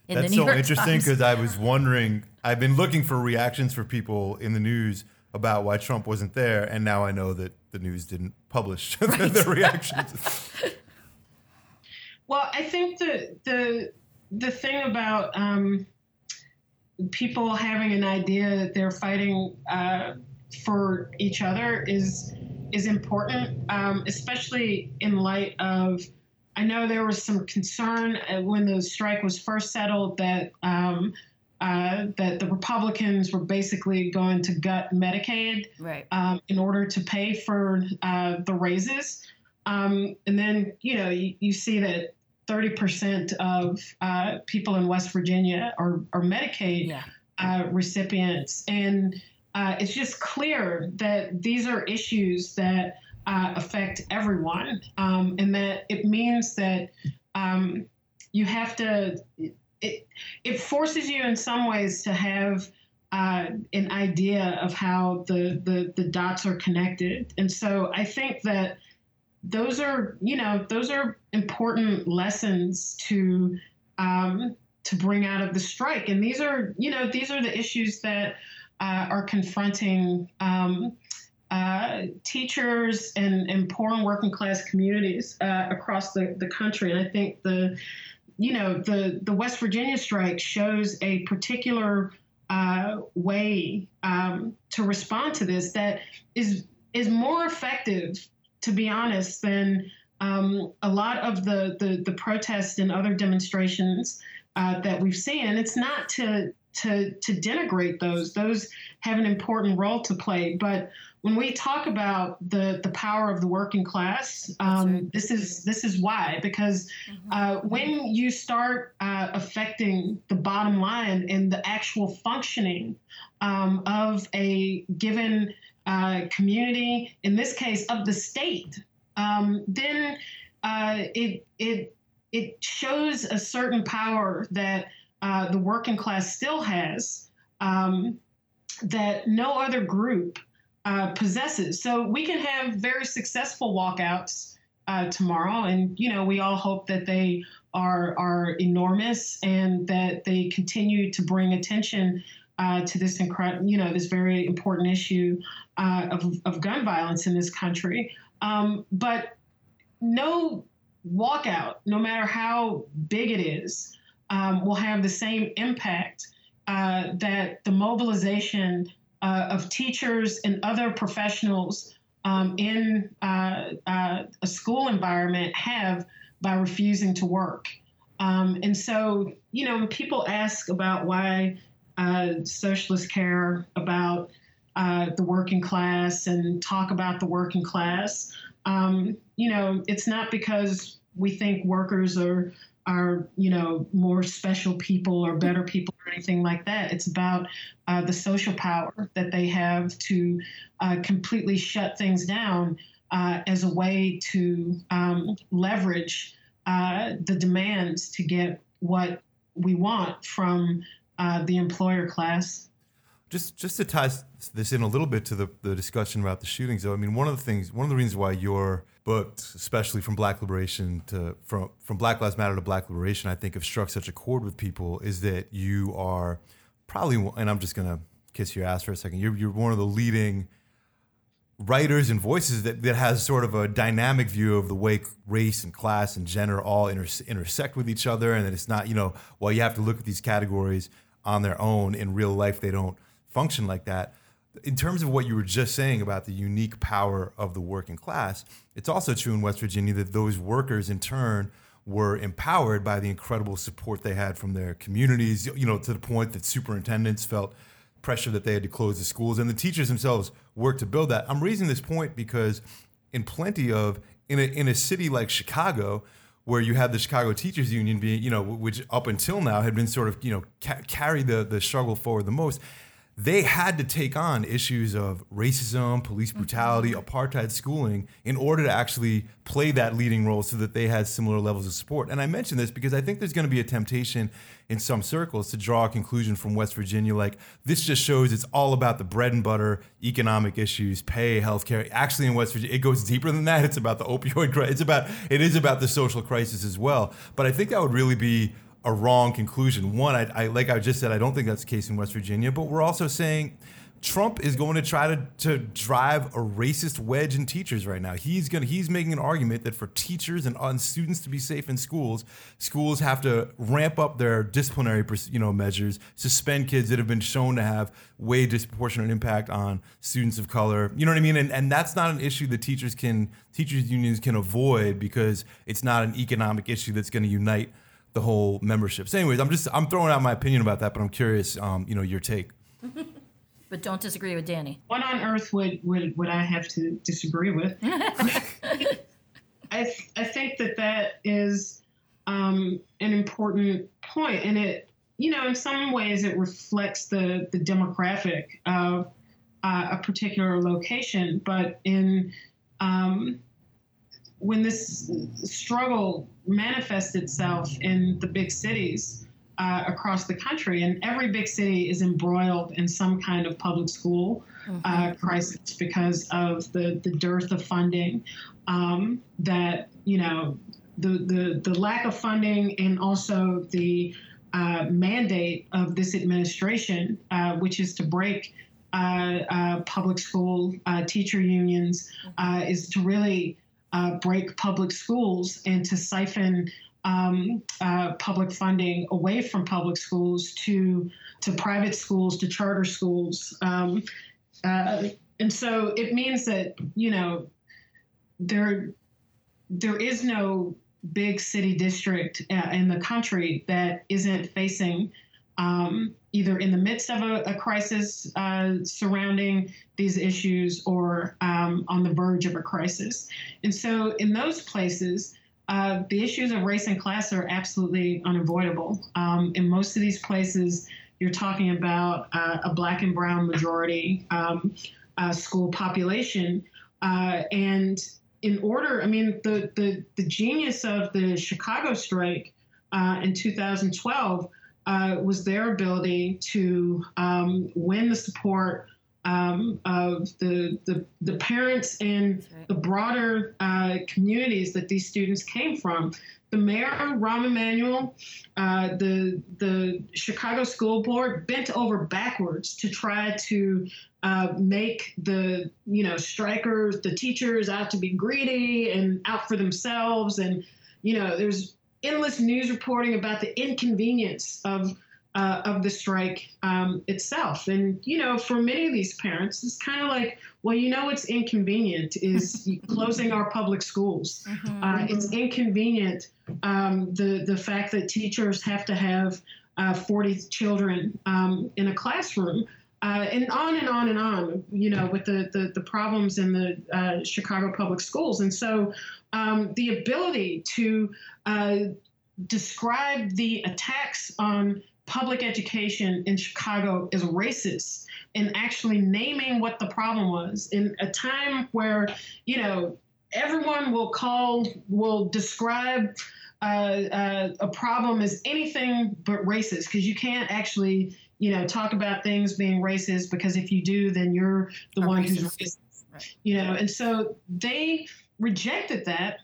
in That's so York interesting because I was wondering. I've been looking for reactions for people in the news about why Trump wasn't there, and now I know that the news didn't publish right. the reactions.
Well, I think the the the thing about um, people having an idea that they're fighting uh, for each other is is important, um, especially in light of I know there was some concern uh, when the strike was first settled that um, uh, that the Republicans were basically going to gut Medicaid
right.
um, in order to pay for uh, the raises. Um, and then, you know, you, you see that 30% of uh, people in West Virginia are, are Medicaid yeah. Uh, recipients. And uh, it's just clear that these are issues that uh, affect everyone, um, and that it means that um, you have to. It it forces you in some ways to have uh, an idea of how the, the the dots are connected, and so I think that those are you know those are important lessons to um, to bring out of the strike, and these are you know these are the issues that uh, are confronting um, uh, teachers and, and poor and working class communities uh, across the, the country. And I think the, you know, the, the West Virginia strike shows a particular uh, way um, to respond to this that is is more effective, to be honest, than um, a lot of the, the, the protests and other demonstrations uh, that we've seen. It's not to to to denigrate those; those have an important role to play. But when we talk about the the power of the working class, um, this is this is why because mm-hmm. uh, when you start uh, affecting the bottom line and the actual functioning um, of a given uh, community, in this case of the state, um, then uh, it it it shows a certain power that uh, the working class still has um, that no other group uh, possesses. So we can have very successful walkouts uh, tomorrow, and you know we all hope that they are are enormous and that they continue to bring attention uh, to this incredible, you know, this very important issue uh, of, of gun violence in this country. Um, but no walkout, no matter how big it is, um, will have the same impact uh, that the mobilization uh, of teachers and other professionals um, in uh, uh, a school environment have by refusing to work. Um, and so, you know, when people ask about why uh, socialists care about uh, the working class and talk about the working class, um, you know, it's not because we think workers are are you know more special people or better people or anything like that. It's about uh, the social power that they have to uh, completely shut things down uh, as a way to um, leverage uh, the demands to get what we want from uh, the employer class.
Just just to tie this in a little bit to the, the discussion about the shootings, though. I mean, one of the things, one of the reasons why your book, especially from Black Liberation to from from Black Lives Matter to Black Liberation, I think have struck such a chord with people is that you are probably, and I'm just gonna kiss your ass for a second. You're you're one of the leading writers and voices that, that has sort of a dynamic view of the way race and class and gender all inter- intersect with each other and that it's not you know while you have to look at these categories on their own in real life they don't function like that in terms of what you were just saying about the unique power of the working class it's also true in west virginia that those workers in turn were empowered by the incredible support they had from their communities you know to the point that superintendents felt pressure that they had to close the schools, and the teachers themselves worked to build that. I'm raising this point because in plenty of in a in a city like Chicago, where you have the Chicago Teachers Union being, you know, which up until now had been sort of, you know, ca- carry the the struggle forward the most they had to take on issues of racism, police brutality, mm-hmm. apartheid schooling in order to actually play that leading role so that they had similar levels of support. And I mention this because I think there's going to be a temptation in some circles to draw a conclusion from West Virginia like this just shows it's all about the bread and butter economic issues, pay, healthcare. Actually in West Virginia it goes deeper than that. It's about the opioid crisis. It's about it is about the social crisis as well. But I think that would really be a wrong conclusion. One, I, I, like I just said, I don't think that's the case in West Virginia, but we're also saying Trump is going to try to, to drive a racist wedge in teachers right now. He's going he's making an argument that for teachers and, and students to be safe in schools, schools have to ramp up their disciplinary you know measures, suspend kids that have been shown to have way disproportionate impact on students of color. You know what I mean? And and that's not an issue that teachers can teachers unions can avoid because it's not an economic issue that's going to unite the whole membership. So, anyways, I'm just I'm throwing out my opinion about that, but I'm curious, um, you know, your take.
but don't disagree with Danny.
What on earth would would, would I have to disagree with? I th- I think that that is um, an important point, and it you know in some ways it reflects the the demographic of uh, a particular location, but in um, when this struggle manifests itself in the big cities uh, across the country, and every big city is embroiled in some kind of public school uh, mm-hmm. uh, crisis because of the, the dearth of funding um, that, you know, the, the, the lack of funding and also the uh, mandate of this administration, uh, which is to break uh, uh, public school uh, teacher unions, mm-hmm. is to really uh, break public schools and to siphon um, uh, public funding away from public schools to to private schools to charter schools, um, uh, and so it means that you know there there is no big city district uh, in the country that isn't facing um, either in the midst of a, a crisis uh, surrounding these issues or um, on the verge of a crisis. And so, in those places, uh, the issues of race and class are absolutely unavoidable. Um, in most of these places, you're talking about uh, a black and brown majority um, uh, school population. Uh, and in order, I mean, the, the, the genius of the Chicago strike uh, in 2012 uh, was their ability to um, win the support um, of the, the, the parents and right. the broader uh, communities that these students came from. The mayor, Rahm Emanuel, uh, the the Chicago School Board bent over backwards to try to uh, make the you know strikers, the teachers out to be greedy and out for themselves, and you know there's endless news reporting about the inconvenience of uh, of the strike um, itself. And you know, for many of these parents, it's kind of like, well, you know, it's inconvenient is closing our public schools. Mm-hmm. Uh, it's inconvenient um, the the fact that teachers have to have uh, 40 children um, in a classroom. Uh, and on and on and on, you know, with the, the, the problems in the uh, Chicago public schools. And so um, the ability to uh, described the attacks on public education in Chicago as racist and actually naming what the problem was in a time where, you know, everyone will call, will describe uh, uh, a problem as anything but racist because you can't actually, you know, talk about things being racist because if you do, then you're the one who's
racist.
racist.
Right.
You know, and so they rejected that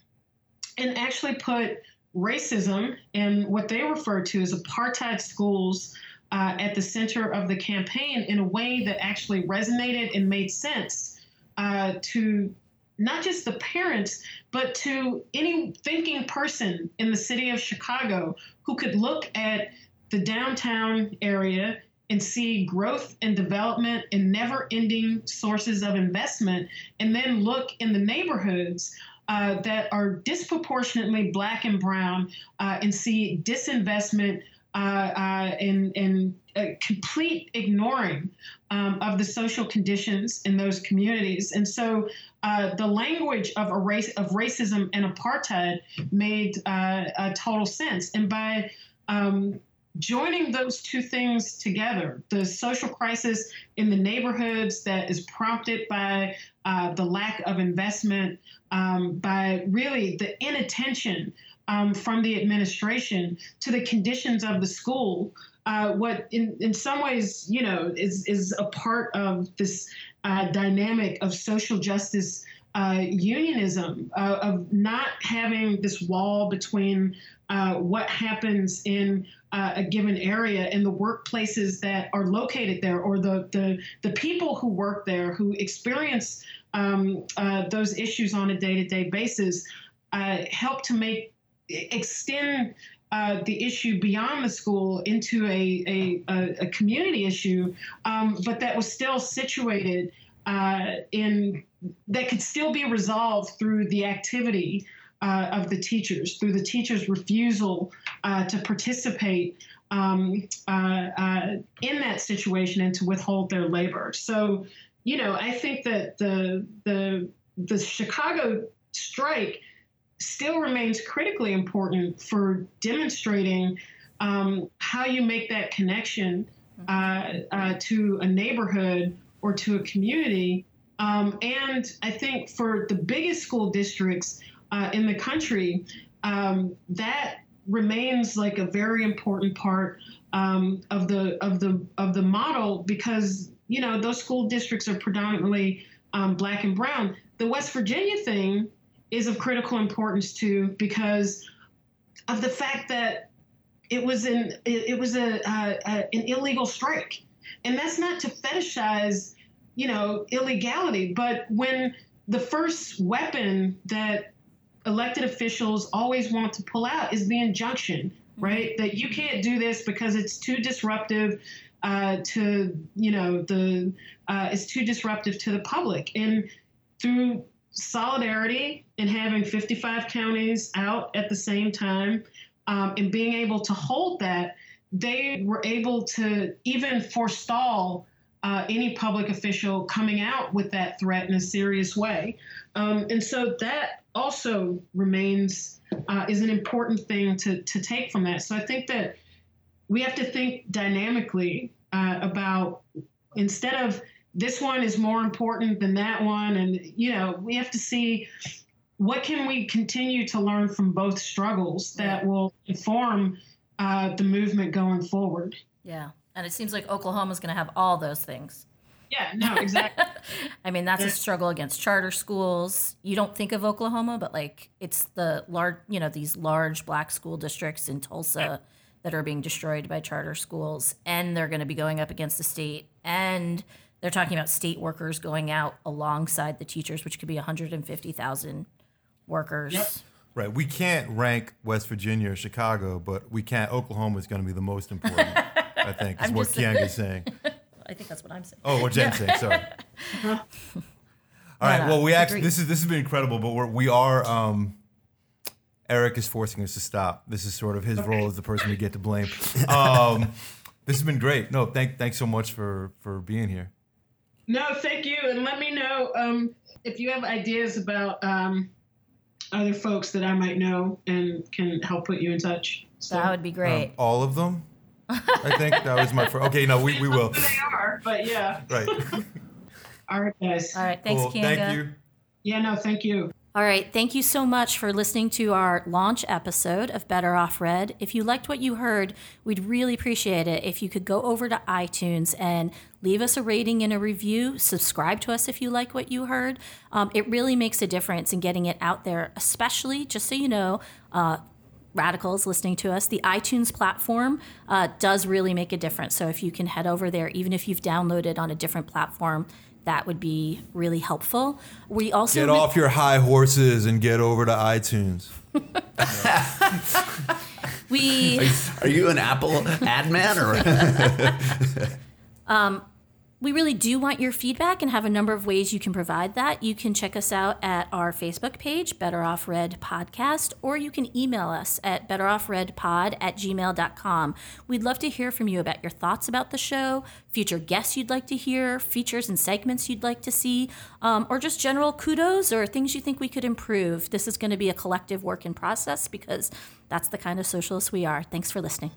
and actually put racism and what they refer to as apartheid schools uh, at the center of the campaign in a way that actually resonated and made sense uh, to not just the parents, but to any thinking person in the city of Chicago who could look at the downtown area and see growth and development and never ending sources of investment, and then look in the neighborhoods uh, that are disproportionately black and brown uh, and see disinvestment uh, uh, and, and uh, complete ignoring um, of the social conditions in those communities. And so uh, the language of, a race, of racism and apartheid made a total sense. And by um, joining those two things together, the social crisis in the neighborhoods that is prompted by uh, the lack of investment, um, by really the inattention um, from the administration to the conditions of the school. Uh, what in, in some ways, you know, is, is a part of this uh, dynamic of social justice uh, unionism, uh, of not having this wall between uh, what happens in uh, a given area and the workplaces that are located there, or the the, the people who work there who experience um, uh, those issues on a day-to-day basis, uh, help to make extend uh, the issue beyond the school into a, a, a, a community issue, um, but that was still situated uh, in that could still be resolved through the activity uh, of the teachers, through the teachers' refusal uh, to participate um, uh, uh, in that situation and to withhold their labor. So, you know, I think that the the the Chicago strike still remains critically important for demonstrating um, how you make that connection uh, uh, to a neighborhood or to a community. Um, and I think for the biggest school districts uh, in the country, um, that remains like a very important part um, of the of the of the model because you know those school districts are predominantly um, black and brown. The West Virginia thing is of critical importance too because of the fact that it was an it, it was a, uh, uh, an illegal strike, and that's not to fetishize you know illegality, but when the first weapon that elected officials always want to pull out is the injunction, right? That you can't do this because it's too disruptive uh, to, you know, the uh, it's too disruptive to the public. And through solidarity and having 55 counties out at the same time um, and being able to hold that, they were able to even forestall uh, any public official coming out with that threat in a serious way. Um, and so that also remains uh, is an important thing to, to take from that. So I think that we have to think dynamically uh, about instead of this one is more important than that one, and you know we have to see what can we continue to learn from both struggles that will inform uh, the movement going forward.
Yeah. And it seems like Oklahoma's going to have all those things.
Yeah, no, exactly.
I mean, that's a struggle against charter schools. You don't think of Oklahoma, but like it's the large, you know, these large black school districts in Tulsa that are being destroyed by charter schools, and they're going to be going up against the state. And they're talking about state workers going out alongside the teachers, which could be 150,000 workers.
Yep.
Right. We can't rank West Virginia or Chicago, but we can't. Oklahoma is going to be the most important. I think is
I'm
what
just-
Keeanga is saying.
I think that's what I'm saying.
Oh, what Jen's saying. Sorry. All right.
no,
Well, we actually this is this has been incredible, but we're, we are. Um, Eric is forcing us to stop. This is sort of his role as the person we get to blame. Um, this has been great. No, thank thanks so much for for being here.
No, thank you, and let me know um, if you have ideas about um, other folks that I might know and can help put you in touch. So,
That would be great.
Um, all of them. I think that was my first. Okay, no, we, we will.
Who they are, but yeah.
Right.
All right, guys.
All right. Thanks,
cool.
Keeanga.
Thank you.
Yeah, no, thank you.
All right. Thank you so much for listening to our launch episode of Better Off Red. If you liked what you heard, we'd really appreciate it if you could go over to iTunes and leave us a rating and a review. Subscribe to us if you like what you heard. Um, it really makes a difference in getting it out there, especially, just so you know, uh, radicals listening to us, the iTunes platform uh, does really make a difference. So if you can head over there, even if you've downloaded on a different platform, that would be really helpful. We also
Get off your high horses and get over to iTunes.
we
Are you an Apple ad man or?
Um, we really do want your feedback and have a number of ways you can provide that. You can check us out at our Facebook page, Better Off Red Podcast, or you can email us at betteroffredpod at gmail.com. We'd love to hear from you about your thoughts about the show, future guests you'd like to hear, features and segments you'd like to see, um, or just general kudos or things you think we could improve. This is going to be a collective work in process because that's the kind of socialists we are. Thanks for listening.